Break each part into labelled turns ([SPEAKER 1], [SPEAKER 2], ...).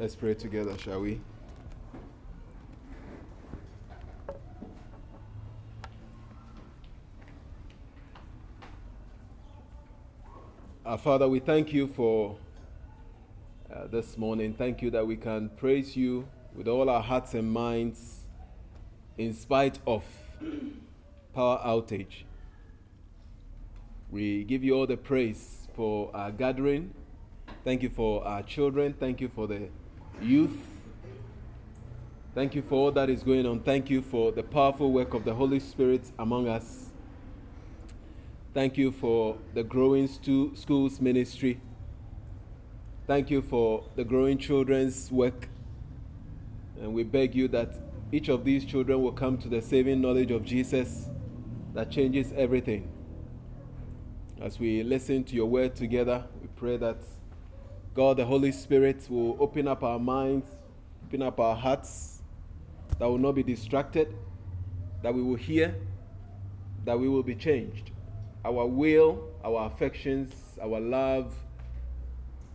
[SPEAKER 1] Let's pray together, shall we? Our Father, we thank you for uh, this morning. Thank you that we can praise you with all our hearts and minds in spite of power outage. We give you all the praise for our gathering. Thank you for our children. Thank you for the youth. Thank you for all that is going on. Thank you for the powerful work of the Holy Spirit among us. Thank you for the growing stu- schools ministry. Thank you for the growing children's work. And we beg you that each of these children will come to the saving knowledge of Jesus that changes everything. As we listen to your word together, we pray that God, the Holy Spirit, will open up our minds, open up our hearts, that will not be distracted, that we will hear, that we will be changed. Our will, our affections, our love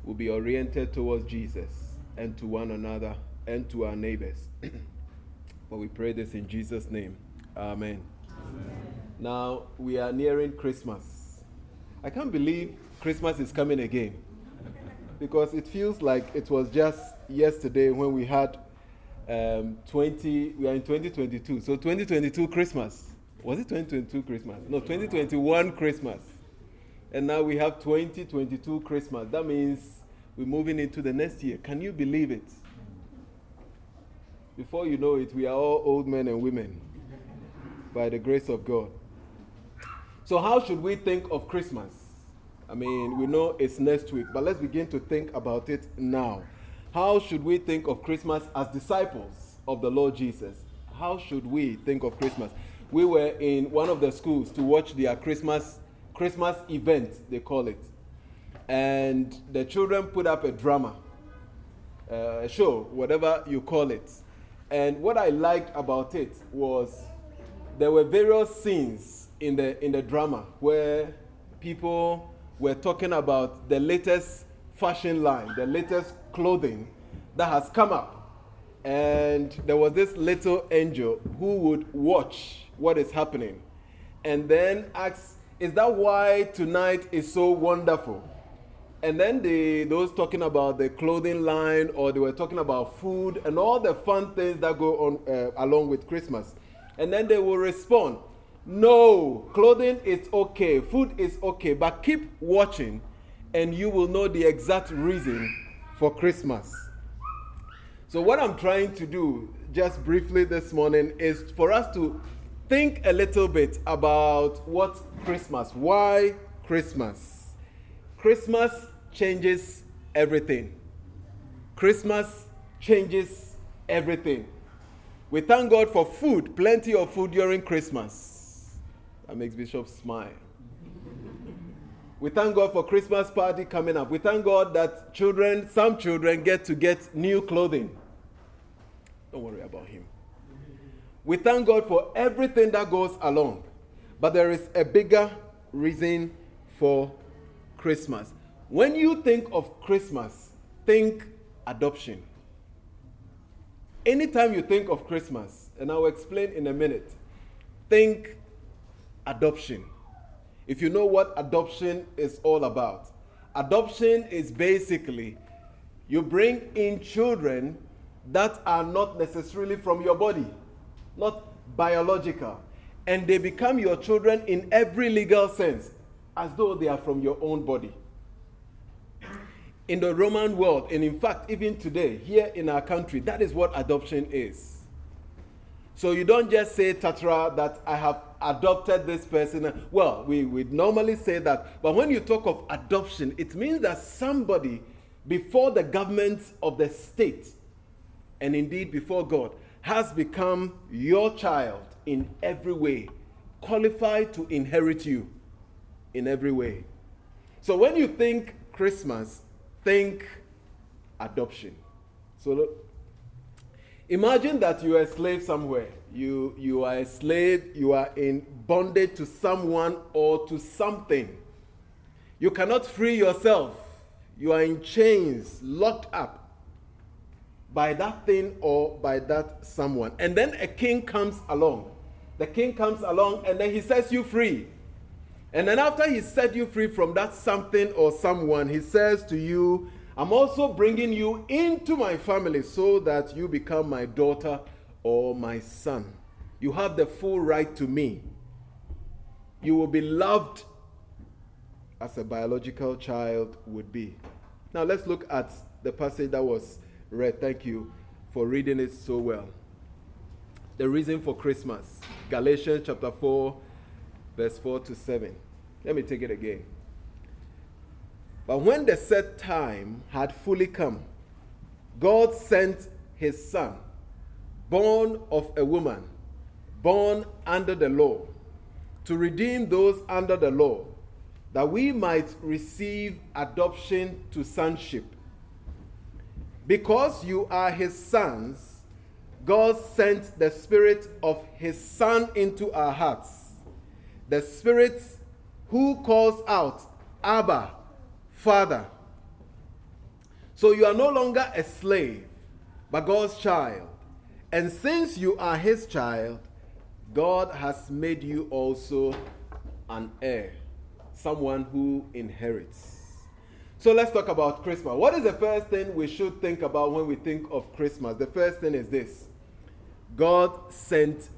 [SPEAKER 1] will be oriented towards Jesus and to one another and to our neighbors. but we pray this in Jesus' name. Amen. Amen. Now, we are nearing Christmas. I can't believe Christmas is coming again because it feels like it was just yesterday when we had um, 20, we are in 2022. So 2022 Christmas. Was it 2022 Christmas? No, 2021 Christmas. And now we have 2022 Christmas. That means we're moving into the next year. Can you believe it? Before you know it, we are all old men and women by the grace of God. So, how should we think of Christmas? I mean, we know it's next week, but let's begin to think about it now. How should we think of Christmas as disciples of the Lord Jesus? How should we think of Christmas? We were in one of the schools to watch their Christmas Christmas event, they call it. And the children put up a drama, uh, a show, whatever you call it. And what I liked about it was there were various scenes in the in the drama where people we're talking about the latest fashion line, the latest clothing that has come up. And there was this little angel who would watch what is happening and then ask, Is that why tonight is so wonderful? And then the, those talking about the clothing line or they were talking about food and all the fun things that go on uh, along with Christmas. And then they will respond, no, clothing is okay, food is okay, but keep watching and you will know the exact reason for Christmas. So, what I'm trying to do just briefly this morning is for us to think a little bit about what Christmas, why Christmas. Christmas changes everything. Christmas changes everything. We thank God for food, plenty of food during Christmas. That makes Bishop smile. we thank God for Christmas party coming up. We thank God that children, some children get to get new clothing. Don't worry about him. We thank God for everything that goes along. But there is a bigger reason for Christmas. When you think of Christmas, think adoption. Anytime you think of Christmas, and I'll explain in a minute, think adoption. If you know what adoption is all about, adoption is basically you bring in children that are not necessarily from your body, not biological, and they become your children in every legal sense, as though they are from your own body. In the Roman world, and in fact, even today, here in our country, that is what adoption is. So you don't just say, Tatra, that I have adopted this person. Well, we would normally say that. But when you talk of adoption, it means that somebody before the government of the state, and indeed before God, has become your child in every way, qualified to inherit you in every way. So when you think Christmas, think adoption. So look, Imagine that you are a slave somewhere. You, you are a slave, you are in bondage to someone or to something. You cannot free yourself. You are in chains, locked up. by that thing or by that someone. And then a king comes along. The king comes along and then he sets you free. And then after he set you free from that something or someone, he says to you, I'm also bringing you into my family so that you become my daughter or my son. You have the full right to me. You will be loved as a biological child would be. Now let's look at the passage that was read. Thank you for reading it so well. The reason for Christmas, Galatians chapter 4, verse 4 to 7. Let me take it again. But when the set time had fully come, God sent his son, born of a woman, born under the law, to redeem those under the law, that we might receive adoption to sonship. Because you are his sons, God sent the Spirit of his Son into our hearts. The Spirit who calls out, Abba, Father. So you are no longer a slave, but God's child. And since you are his child, God has made you also an heir, someone who inherits. So let's talk about Christmas. What is the first thing we should think about when we think of Christmas? The first thing is this God sent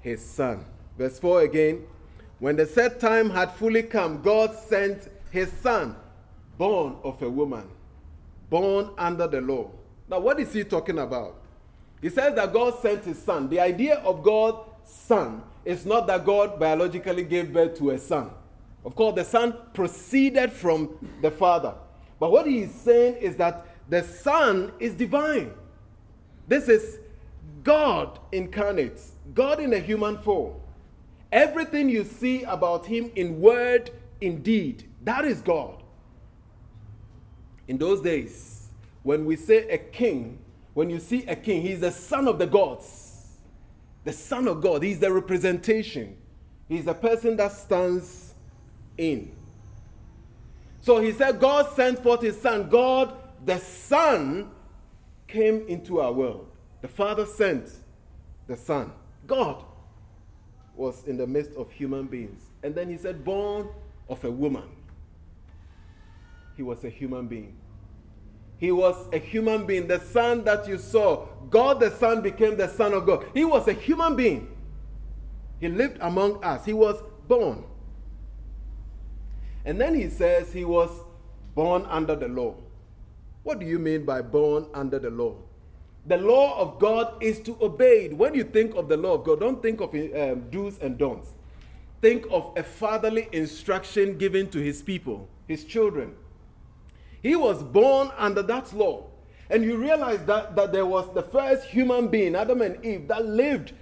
[SPEAKER 1] his son. Verse 4 again. When the set time had fully come, God sent his son, born of a woman, born under the law. Now, what is he talking about? He says that God sent his son. The idea of God's son is not that God biologically gave birth to a son. Of course, the son proceeded from the father. But what he is saying is that the son is divine. This is God incarnate, God in a human form. Everything you see about him in word, in deed, that is God. In those days, when we say a king, when you see a king, he's the son of the gods. The son of God. He's the representation. He's the person that stands in. So he said, God sent forth his son. God, the son, came into our world. The Father sent the Son. God was in the midst of human beings. And then he said, born of a woman. He was a human being. He was a human being. The Son that you saw, God the Son became the Son of God. He was a human being. He lived among us. He was born. And then he says he was born under the law. What do you mean by born under the law? The law of God is to obey. When you think of the law of God, don't think of um, do's and don'ts. Think of a fatherly instruction given to his people, his children. He was born under that law. And you realize that, that there was the first human being, Adam and Eve, that lived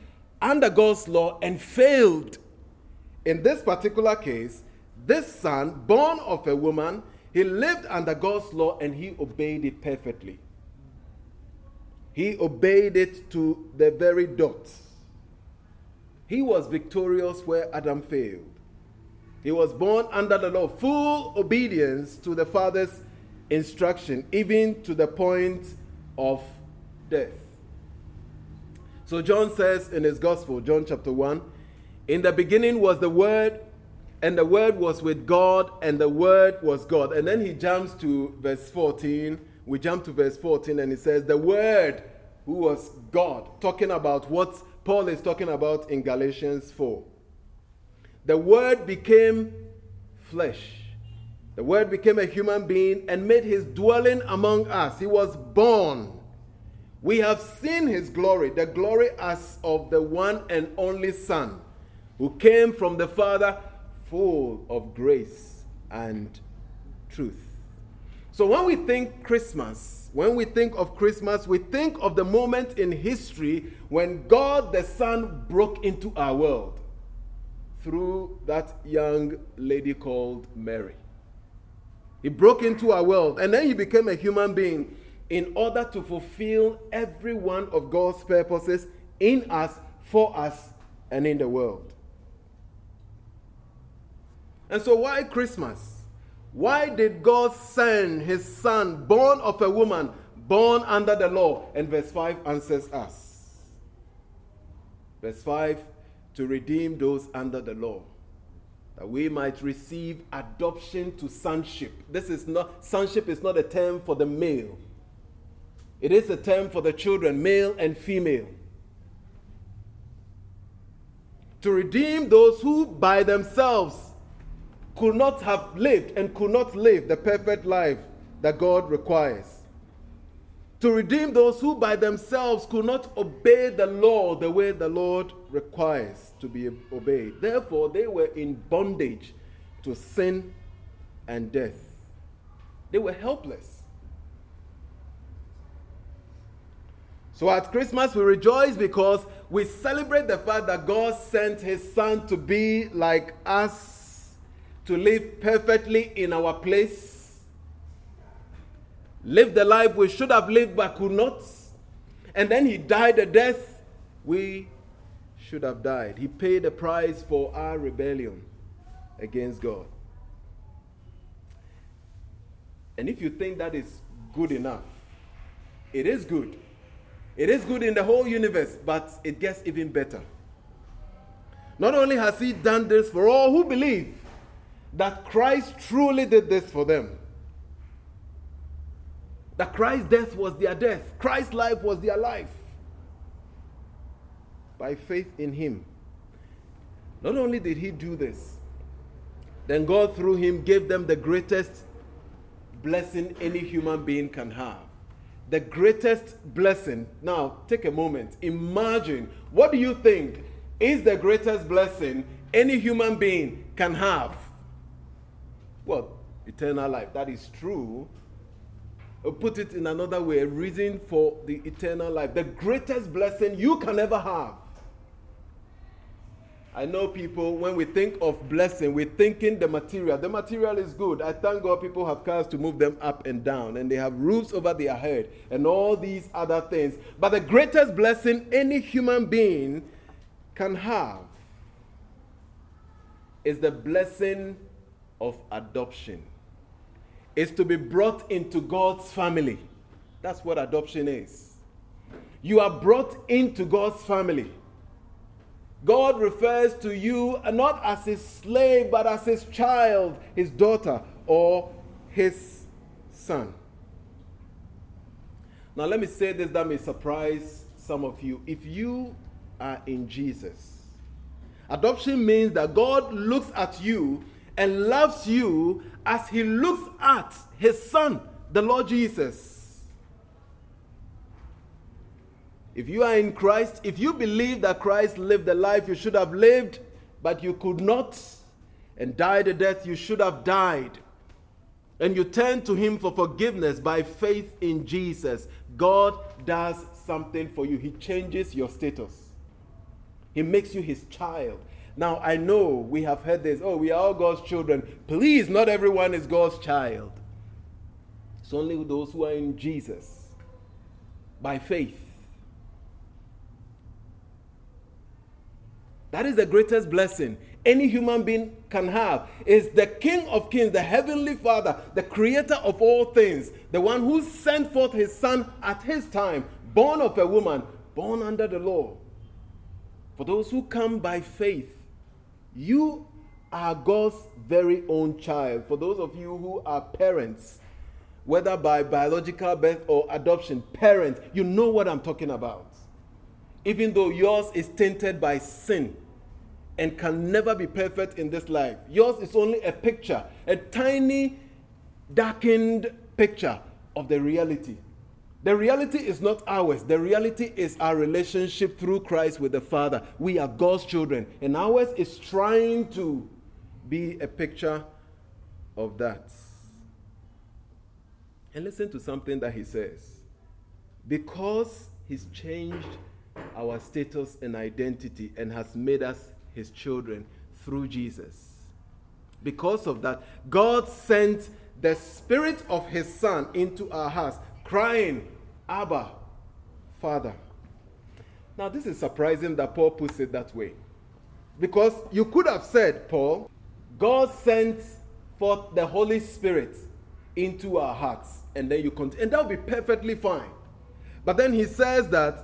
[SPEAKER 1] under God's law and failed. In this particular case, this son, born of a woman, he lived under God's law and he obeyed it perfectly. He obeyed it to the very dot. He was victorious where Adam failed. He was born under the law, full obedience to the Father's instruction, even to the point of death. So John says in his gospel, John chapter 1, in the beginning was the Word, and the Word was with God, and the Word was God. And then he jumps to verse 14 we jump to verse 14 and he says, The Word who was God, talking about what Paul is talking about in Galatians 4. The Word became flesh. The Word became a human being and made his dwelling among us. He was born. We have seen his glory, the glory as of the one and only Son, who came from the Father, full of grace and truth. So when we think Christmas, when we think of Christmas, we think of the moment in history when God the Son broke into our world through that young lady called Mary. He broke into our world and then he became a human being in order to fulfill every one of God's purposes in us, for us, and in the world. And so, why Christmas? Why did God send his son, born of a woman, born under the law. And verse 5 answers us. Verse 5 to redeem those under the law that we might receive adoption to sonship. This is not sonship is not a term for the male. It is a term for the children, male and female. To redeem those who by themselves could not have lived and could not live the perfect life that God requires. To redeem those who by themselves could not obey the law the way the Lord requires to be obeyed. Therefore, they were in bondage to sin and death. They were helpless. So at Christmas, we rejoice because we celebrate the fact that God sent His Son to be like us, to live perfectly in our place, live the life we should have lived but could not, and then He died a death we should have died. He paid the price for our rebellion against God. And if you think that is good enough, it is good. It is good in the whole universe, but it gets even better. Not only has He done this for all who believe that Christ truly did this for them, that Christ's death was their death, Christ's life was their life by faith in him. Not only did he do this, then God through him gave them the greatest blessing any human being can have. The greatest blessing. Now, take a moment. Imagine what do you think is the greatest blessing any human being can have? Well, eternal life. That is true. Or put it in another way, a reason for the eternal life. The greatest blessing you can ever have I know people, when we think of blessing, we're thinking the material. The material is good. I thank God people have cars to move them up and down, and they have roofs over their head, and all these other things. But the greatest blessing any human being can have is the blessing of adoption. Is to be brought into God's family. That's what adoption is. You are brought into God's family. God refers to you not as his slave, but as his child, his daughter, or his son. Now, let me say this that may surprise some of you. If you are in Jesus, adoption means that God looks at you and loves you as he looks at his son, the Lord Jesus. If you are in Christ, if you believe that Christ lived the life you should have lived, but you could not, and died the death you should have died, and you turn to Him for forgiveness by faith in Jesus, God does something for you. He changes your status, He makes you His child. Now, I know we have heard this oh, we are all God's children. Please, not everyone is God's child. It's only those who are in Jesus by faith. That is the greatest blessing any human being can have. Is the King of Kings, the Heavenly Father, the Creator of all things, the one who sent forth His Son at His time, born of a woman, born under the law. For those who come by faith, you are God's very own child. For those of you who are parents, whether by biological birth or adoption, parents, you know what I'm talking about. Even though yours is tainted by sin and can never be perfect in this life. Yours is only a picture, a tiny, darkened picture of the reality. The reality is not ours. The reality is our relationship through Christ with the Father. We are God's children, and ours is trying to be a picture of that. And listen to something that he says. Because he's changed our status and identity and has made us his children through Jesus. Because of that, God sent the Spirit of His Son into our hearts, crying, Abba, Father. Now, this is surprising that Paul puts it that way. Because you could have said, Paul, God sent forth the Holy Spirit into our hearts. and then you continue. And that would be perfectly fine. But then he says that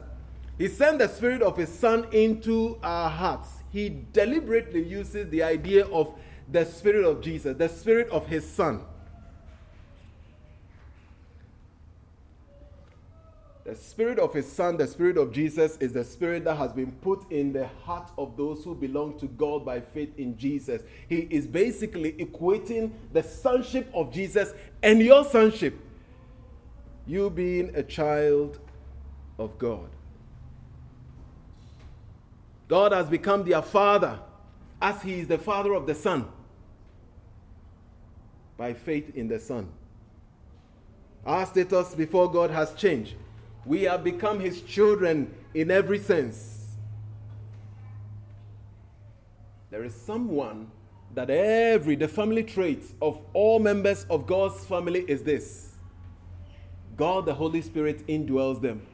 [SPEAKER 1] he sent the Spirit of His Son into our hearts. He deliberately uses the idea of the Spirit of Jesus, the Spirit of His Son. The Spirit of His Son, the Spirit of Jesus, is the Spirit that has been put in the heart of those who belong to God by faith in Jesus. He is basically equating the sonship of Jesus and your sonship. You being a child of God. God has become their Father as He is the Father of the Son by faith in the Son. Our status before God has changed. We have become his children in every sense. There is someone that every, the family trait of all members of God's family is this God, the Holy Spirit, indwells them.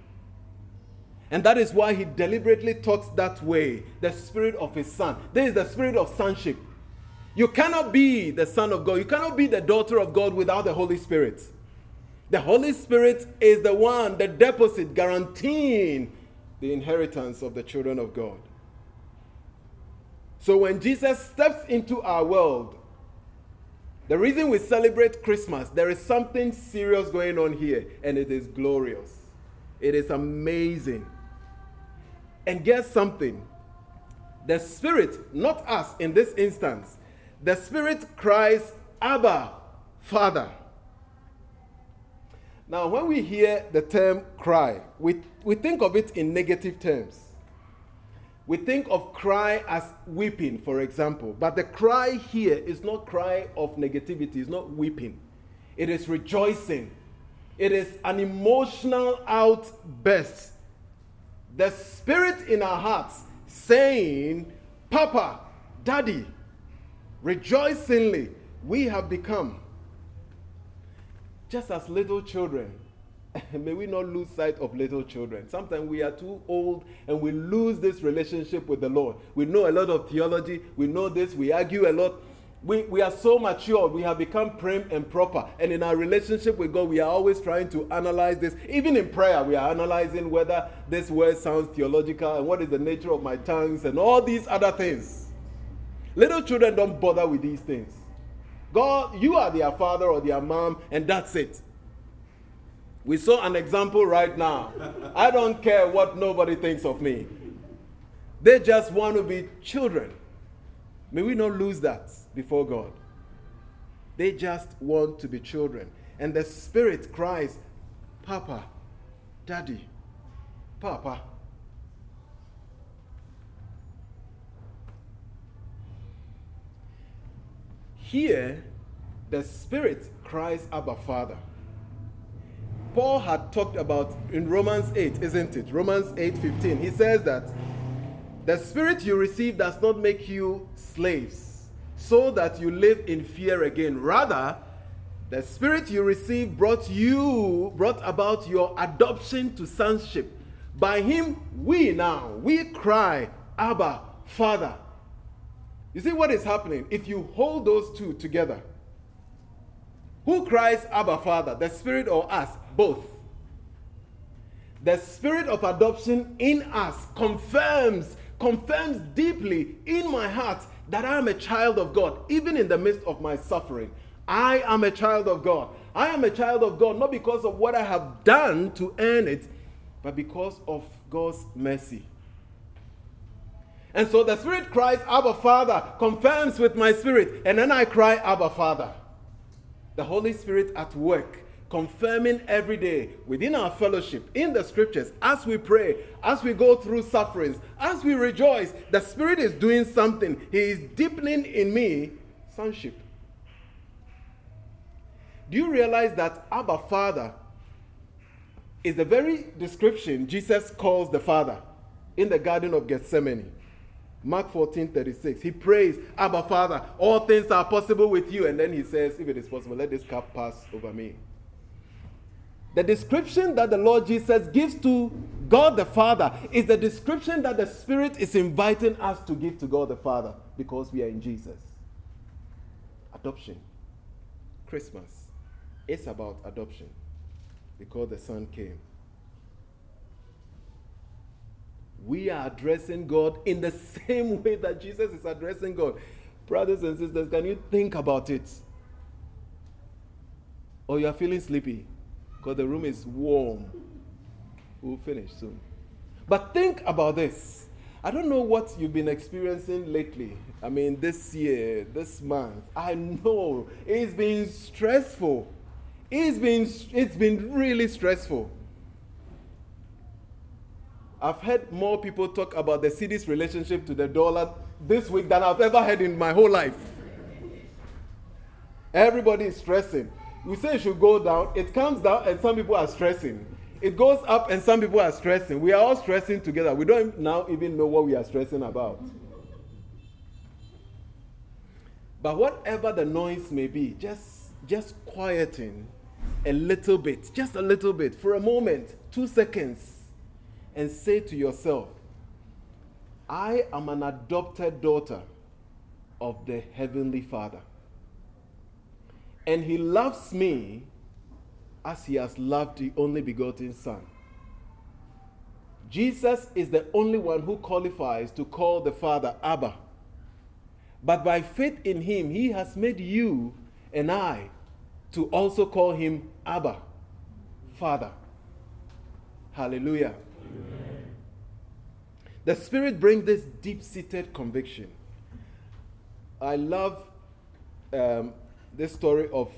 [SPEAKER 1] And that is why he deliberately talks that way the spirit of his son. There is the spirit of sonship. You cannot be the son of God, you cannot be the daughter of God without the Holy Spirit. The Holy Spirit is the one, the deposit guaranteeing the inheritance of the children of God. So when Jesus steps into our world, the reason we celebrate Christmas, there is something serious going on here, and it is glorious. It is amazing. And guess something? The Spirit, not us in this instance, the Spirit cries, Abba, Father. Now, when we hear the term cry, we, we think of it in negative terms. We think of cry as weeping, for example. But the cry here is not cry of negativity, it's not weeping. It is rejoicing. It is an emotional outburst. The spirit in our hearts saying, Papa, Daddy, rejoicingly, we have become just as little children, may we not lose sight of little children. Sometimes we are too old and we lose this relationship with the Lord. We know a lot of theology, we know this, we argue a lot. We, we are so mature, we have become prim and proper. And in our relationship with God, we are always trying to analyze this. Even in prayer, we are analyzing whether this word sounds theological and what is the nature of my tongues and all these other things. Little children don't bother with these things. God, you are their father or their mom, and that's it. We saw an example right now. I don't care what nobody thinks of me. They just want to be children. May we not lose that before God. They just want to be children. And the Spirit cries, Papa, Daddy, Papa. Here, the Spirit cries, Abba, Father. Paul had talked about in Romans 8, isn't it? Romans 8 15. He says that the Spirit you receive does not make you slaves, so that you live in fear again. Rather, the Spirit you receive brought you, brought about your adoption to sonship. By him, we now, we cry, Abba, Father. You see what is happening? If you hold those two together, who cries, Abba, Father? The Spirit or us? Both. The Spirit of adoption in us confirms, confirms deeply in my heart that I am a child of God, even in the midst of my suffering. I am a child of God. I am a child of God not because of what I have done to earn it, but because of God's mercy. And so the Spirit cries, Abba Father, confirms with my spirit. And then I cry, Abba Father. The Holy Spirit at work, confirming every day within our fellowship, in the scriptures, as we pray, as we go through sufferings, as we rejoice, the Spirit is doing something. He is deepening in me sonship. Do you realize that Abba Father is the very description Jesus calls the Father in the Garden of Gethsemane? Mark 14 36. He prays, Abba Father, all things are possible with you. And then he says, If it is possible, let this cup pass over me. The description that the Lord Jesus gives to God the Father is the description that the Spirit is inviting us to give to God the Father because we are in Jesus. Adoption. Christmas. It's about adoption. because the Son came. We are addressing God in the same way that Jesus is addressing God. Brothers and sisters, can you think about it? Or you are feeling sleepy because the room is warm. We'll finish soon. But think about this. I don't know what you've been experiencing lately. I mean, this year, this month. I know it's been stressful. It's been, it's been really stressful. I've heard more people talk about the cedi's relationship to the dollar this week than I've ever heard in my whole life. Everybody is stressing. We say it should go down, it comes down, and some people are stressing. It goes up, and some people are stressing. We are all stressing together. We don't now even know what we are stressing about. But whatever the noise may be, just, just quieting a little bit, just a little bit, for a moment, two seconds, and say to yourself, I am an adopted daughter of the Heavenly Father. And He loves me as He has loved the only begotten Son. Jesus is the only one who qualifies to call the Father Abba. But by faith in Him, He has made you and I to also call Him Abba, Father. Hallelujah. The Spirit brings this deep seated conviction. I love um, this story of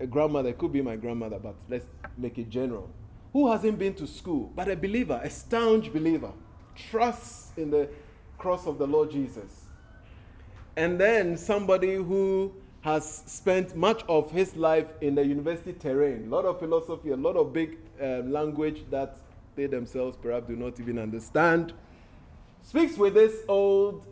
[SPEAKER 1] a grandmother, it could be my grandmother, but let's make it general, who hasn't been to school, but a believer, a staunch believer, trusts in the cross of the Lord Jesus. And then somebody who has spent much of his life in the university terrain, a lot of philosophy, a lot of big um, language that they themselves perhaps do not even understand, speaks with this old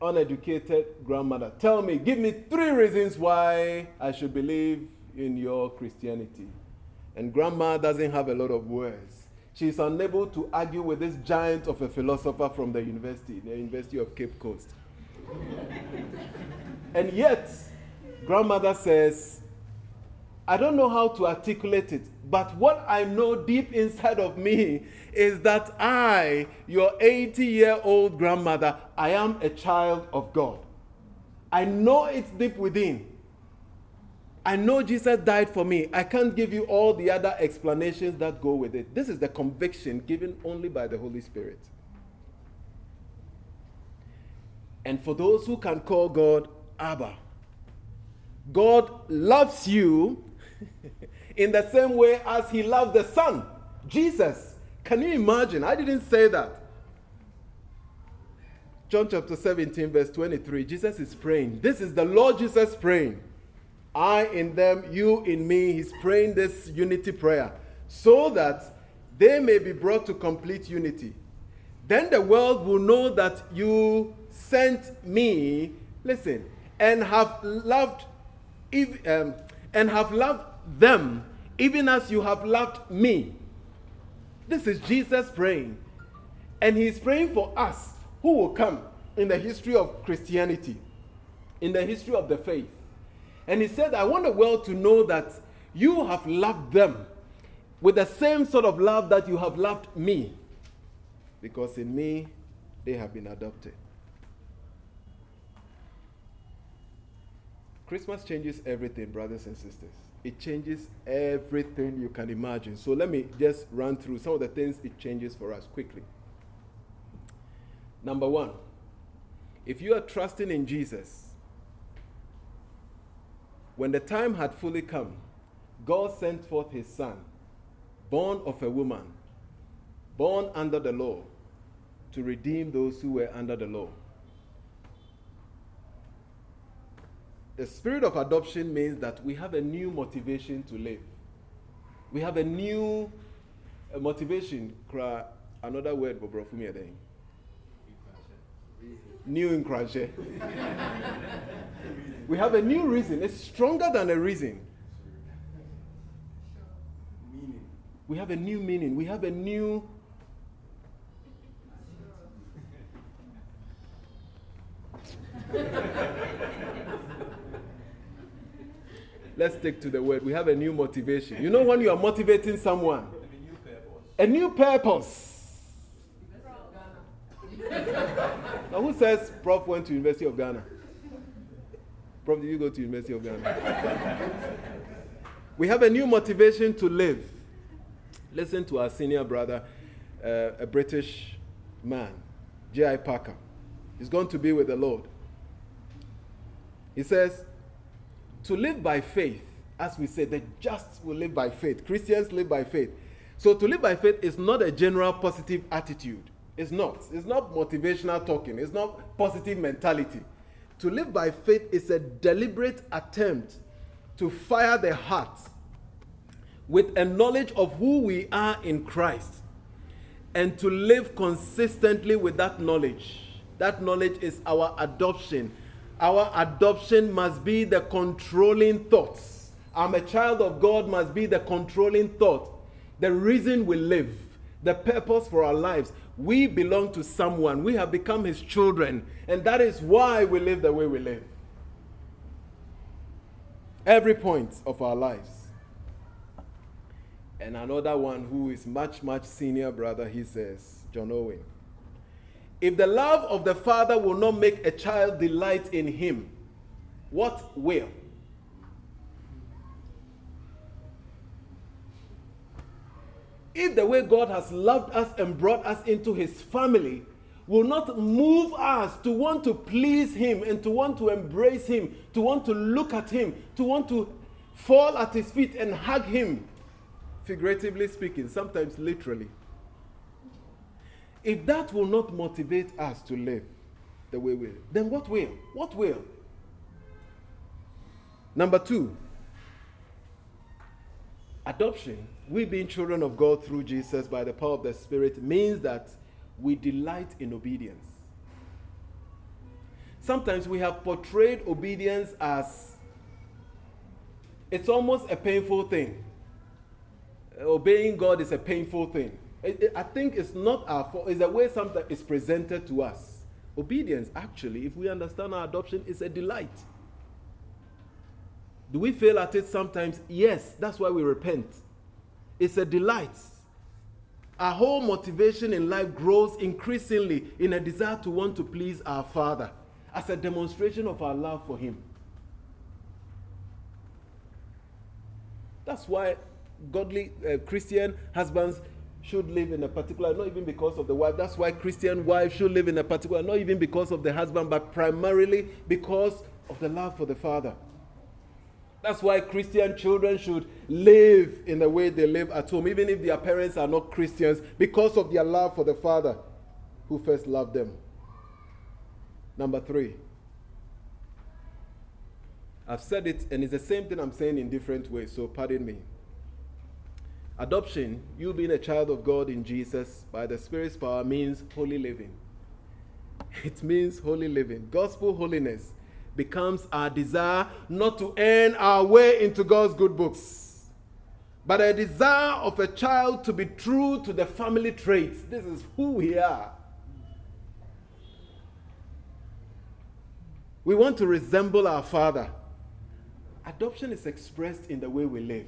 [SPEAKER 1] uneducated grandmother. Tell me, give me three reasons why I should believe in your Christianity. And grandma doesn't have a lot of words. She's unable to argue with this giant of a philosopher from the university, the University of Cape Coast. and yet, grandmother says, I don't know how to articulate it, but what I know deep inside of me is that I, your 80 year old grandmother, I am a child of God. I know it's deep within. I know Jesus died for me. I can't give you all the other explanations that go with it. This is the conviction given only by the Holy Spirit. And for those who can call God Abba, God loves you in the same way as he loved the Son, Jesus. Can you imagine? I didn't say that. John chapter 17, verse 23, Jesus is praying. This is the Lord Jesus praying. I in them, you in me. He's praying this unity prayer so that they may be brought to complete unity. Then the world will know that you sent me, listen, and have loved, um, and have loved them even as you have loved me. This is Jesus praying. And he's praying for us who will come in the history of Christianity, in the history of the faith. And he said, I want the world to know that you have loved them with the same sort of love that you have loved me. Because in me, they have been adopted. Christmas changes everything, brothers and sisters. It changes everything you can imagine. So let me just run through some of the things it changes for us quickly. Number one, if you are trusting in Jesus, when the time had fully come, God sent forth his son, born of a woman, born under the law, to redeem those who were under the law the spirit of adoption means that we have a new motivation to live. We have a new motivation. Another word, Bob Rafumi Adeng. New in Kranshe. we have a new reason. It's stronger than a reason. We have a new meaning. We have a new Let's stick to the word. We have a new motivation. You know when you are motivating someone? A new purpose. Now, who says Prof went to University of Ghana? Prof, did you go to University of Ghana? we have a new motivation to live. Listen to our senior brother, uh, a British man, J.I. Packer. He's going to be with the Lord. He says, to live by faith, as we say, the just will live by faith. Christians live by faith. So to live by faith is not a general positive attitude. It's not. It's not motivational talking. It's not positive mentality. To live by faith is a deliberate attempt to fire the heart with a knowledge of who we are in Christ and to live consistently with that knowledge. That knowledge is our adoption. Our adoption must be the controlling thoughts. I'm a child of God must be the controlling thought. The reason we live, the purpose for our lives. We belong to someone. We have become his children. And that is why we live the way we live. Every point of our lives. And another one who is much, much senior brother, he says, John Owen. If the love of the Father will not make a child delight in him, what will? If the way God has loved us and brought us into his family will not move us to want to please him and to want to embrace him, to want to look at him, to want to fall at his feet and hug him, figuratively speaking, sometimes literally. If that will not motivate us to live the way we live, then what will? What will? Number two, adoption, we being children of God through Jesus by the power of the Spirit, means that we delight in obedience. Sometimes we have portrayed obedience as it's almost a painful thing obeying God is a painful thing. I think it's not our fault. It's the way something is presented to us. Obedience, actually, if we understand our adoption, is a delight. Do we fail at it sometimes? Yes, that's why we repent. It's a delight. Our whole motivation in life grows increasingly in a desire to want to please our Father as a demonstration of our love for Him. That's why godly uh, Christian husbands should live in a particular, not even because of the wife. That's why Christian wives should live in a particular, not even because of the husband, but primarily because of the love for the father. That's why Christian children should live in the way they live at home, even if their parents are not Christians, because of their love for the father who first loved them. Number three. I've said it, and it's the same thing I'm saying in different ways, so pardon me. Adoption, you being a child of God in Jesus by the Spirit's power, means holy living. It means holy living. Gospel holiness becomes our desire not to earn our way into God's good books, but a desire of a child to be true to the family traits. This is who we are. We want to resemble our Father. Adoption is expressed in the way we live.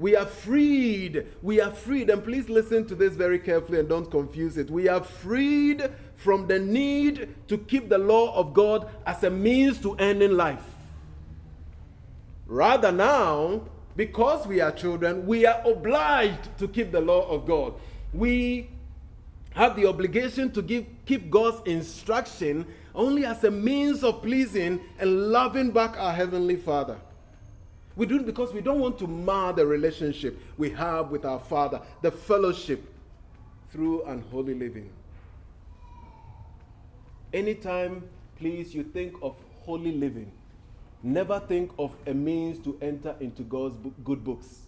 [SPEAKER 1] We are freed. We are freed. And please listen to this very carefully and don't confuse it. We are freed from the need to keep the law of God as a means to ending life. Rather, now, because we are children, we are obliged to keep the law of God. We have the obligation to give, keep God's instruction only as a means of pleasing and loving back our Heavenly Father. We do it because we don't want to mar the relationship we have with our Father, the fellowship through unholy living. Anytime, please, you think of holy living, never think of a means to enter into God's good books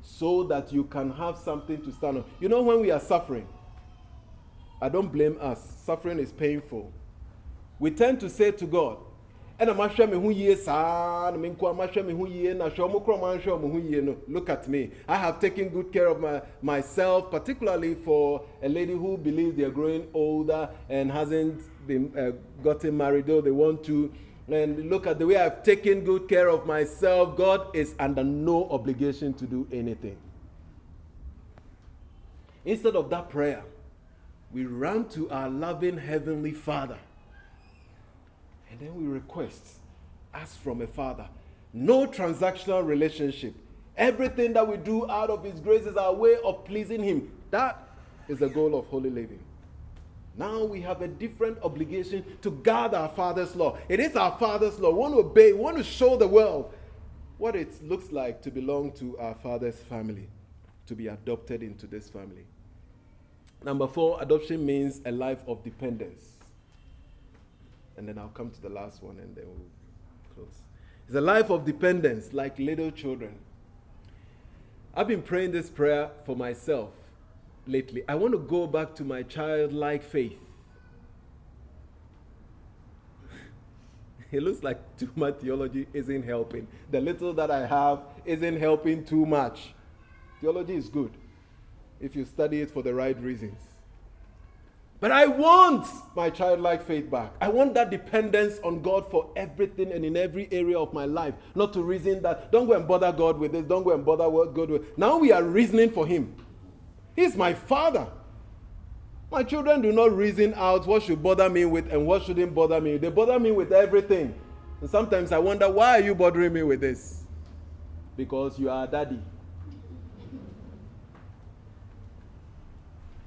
[SPEAKER 1] so that you can have something to stand on. You know, when we are suffering, I don't blame us, suffering is painful. We tend to say to God, ɛna mahwɛ me ho yie saa na me nko a mahwɛ me ho yie na hwɛ ɔmo korɔ manhwɛ ɔmo ho yie no look at me. I have taken good care of my, myself particularly for a lady who believes they are growing older and hasn't been uh, gotten married though they want to. And look at the way i've taken good care of myself. God is under no obligation to do anything. Instead of that prayer we run to our loving heavenly father and then we request, ask from a father. No transactional relationship. Everything that we do out of His grace is our way of pleasing Him. That is the goal of holy living. Now we have a different obligation to guard our Father's law. It is our Father's law. We want to obey, we want to show the world what it looks like to belong to our Father's family, to be adopted into this family. Number four, adoption means a life of dependence and then I'll come to the last one and then we'll close. It's a life of dependence like little children. I've been praying this prayer for myself lately. I want to go back to my childlike faith. it looks like too much theology isn't helping. The little that I have isn't helping too much. Theology is good if you study it for the right reasons. But I want my childlike faith back. I want that dependence on God for everything and in every area of my life. Not to reason that, don't go and bother God with this, don't go and bother God with. Now we are reasoning for Him. He's my Father. My children do not reason out what should bother me with and what shouldn't bother me. They bother me with everything. And sometimes I wonder, why are you bothering me with this? Because you are daddy.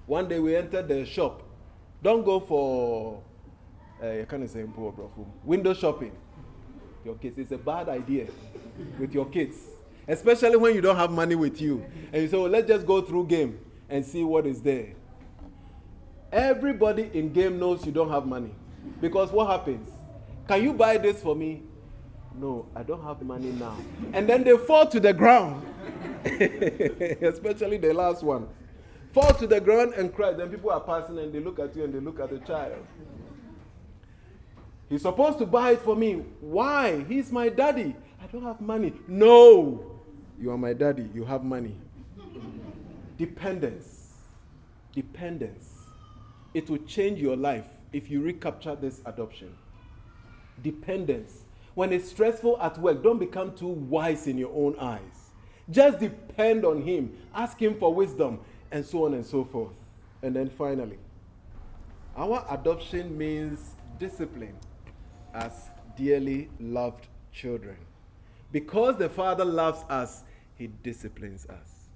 [SPEAKER 1] One day we entered the shop don't go for, uh, I can't say poor bro, window shopping. Your kids, it's a bad idea with your kids, especially when you don't have money with you. And you say, well, let's just go through game and see what is there. Everybody in game knows you don't have money. Because what happens? Can you buy this for me? No, I don't have money now. And then they fall to the ground. Especially the last one fall to the ground and cry. Then people are passing and they look at you and they look at the child. He's supposed to buy it for me. Why? He's my daddy. I don't have money. No. You are my daddy. You have money. Dependence. Dependence. It will change your life if you recapture this adoption. Dependence. When it's stressful at work, don't become too wise in your own eyes. Just depend on Him. Ask Him for wisdom and so on and so forth. And then finally, our adoption means discipline as dearly loved children. Because the Father loves us, He disciplines us.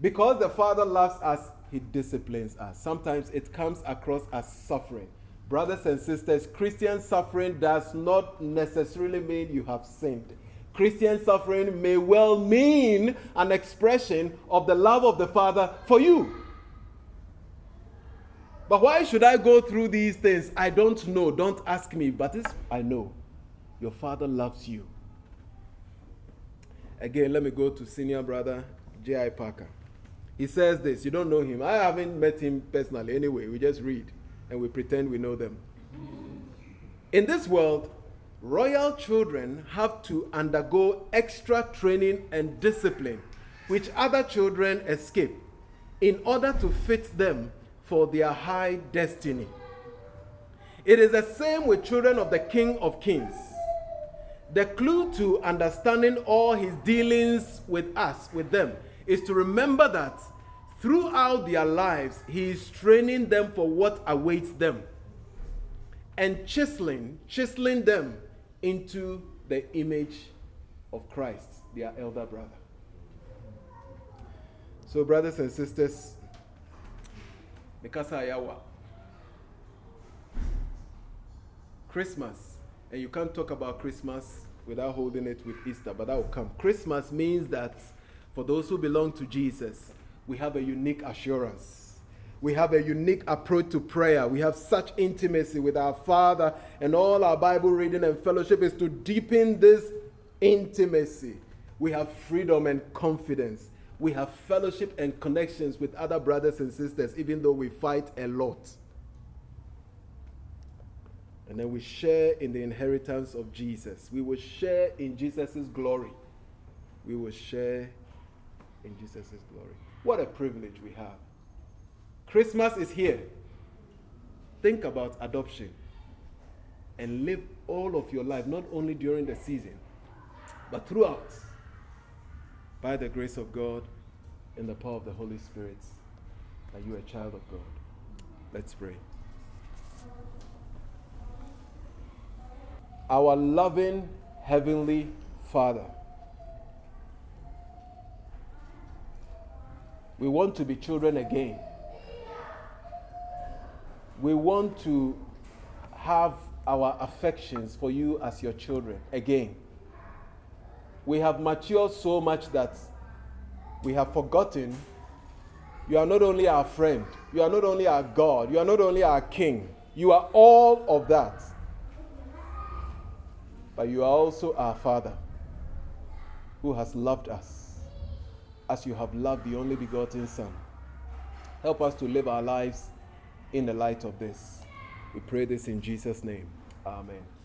[SPEAKER 1] Because the Father loves us, He disciplines us. Sometimes it comes across as suffering. Brothers and sisters, Christian suffering does not necessarily mean you have sinned. Christian suffering may well mean an expression of the love of the Father for you. But why should I go through these things? I don't know. Don't ask me. But this I know. Your Father loves you. Again, let me go to senior brother J.I. Packer. He says this. You don't know him. I haven't met him personally anyway. We just read and we pretend we know them. In this world, royal children have to undergo extra training and discipline, which other children escape, in order to fit them for their high destiny. It is the same with children of the King of Kings. The clue to understanding all his dealings with us, with them, is to remember that throughout their lives, he is training them for what awaits them and chiseling, chiseling them into the image of Christ, their elder brother. So, brothers and sisters, Mikasa Ayawa, Christmas, and you can't talk about Christmas without holding it with Easter, but that will come. Christmas means that for those who belong to Jesus, we have a unique assurance we have a unique approach to prayer. We have such intimacy with our Father, and all our Bible reading and fellowship is to deepen this intimacy. We have freedom and confidence. We have fellowship and connections with other brothers and sisters, even though we fight a lot. And then we share in the inheritance of Jesus. We will share in Jesus' glory. We will share in Jesus' glory. What a privilege we have. Christmas is here. Think about adoption and live all of your life, not only during the season, but throughout, by the grace of God and the power of the Holy Spirit, that you are a child of God. Let's pray. Our loving Heavenly Father, we want to be children again. We want to have our affections for you as your children again. We have matured so much that we have forgotten you are not only our friend, you are not only our God, you are not only our King, you are all of that. But you are also our Father who has loved us as you have loved the only begotten Son. Help us to live our lives in the light of this. We pray this in Jesus' name. Amen.